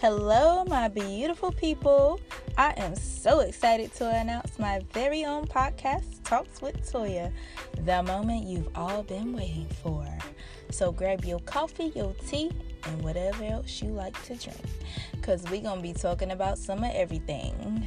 Hello, my beautiful people. I am so excited to announce my very own podcast, Talks with Toya, the moment you've all been waiting for. So grab your coffee, your tea, and whatever else you like to drink, because we're going to be talking about some of everything.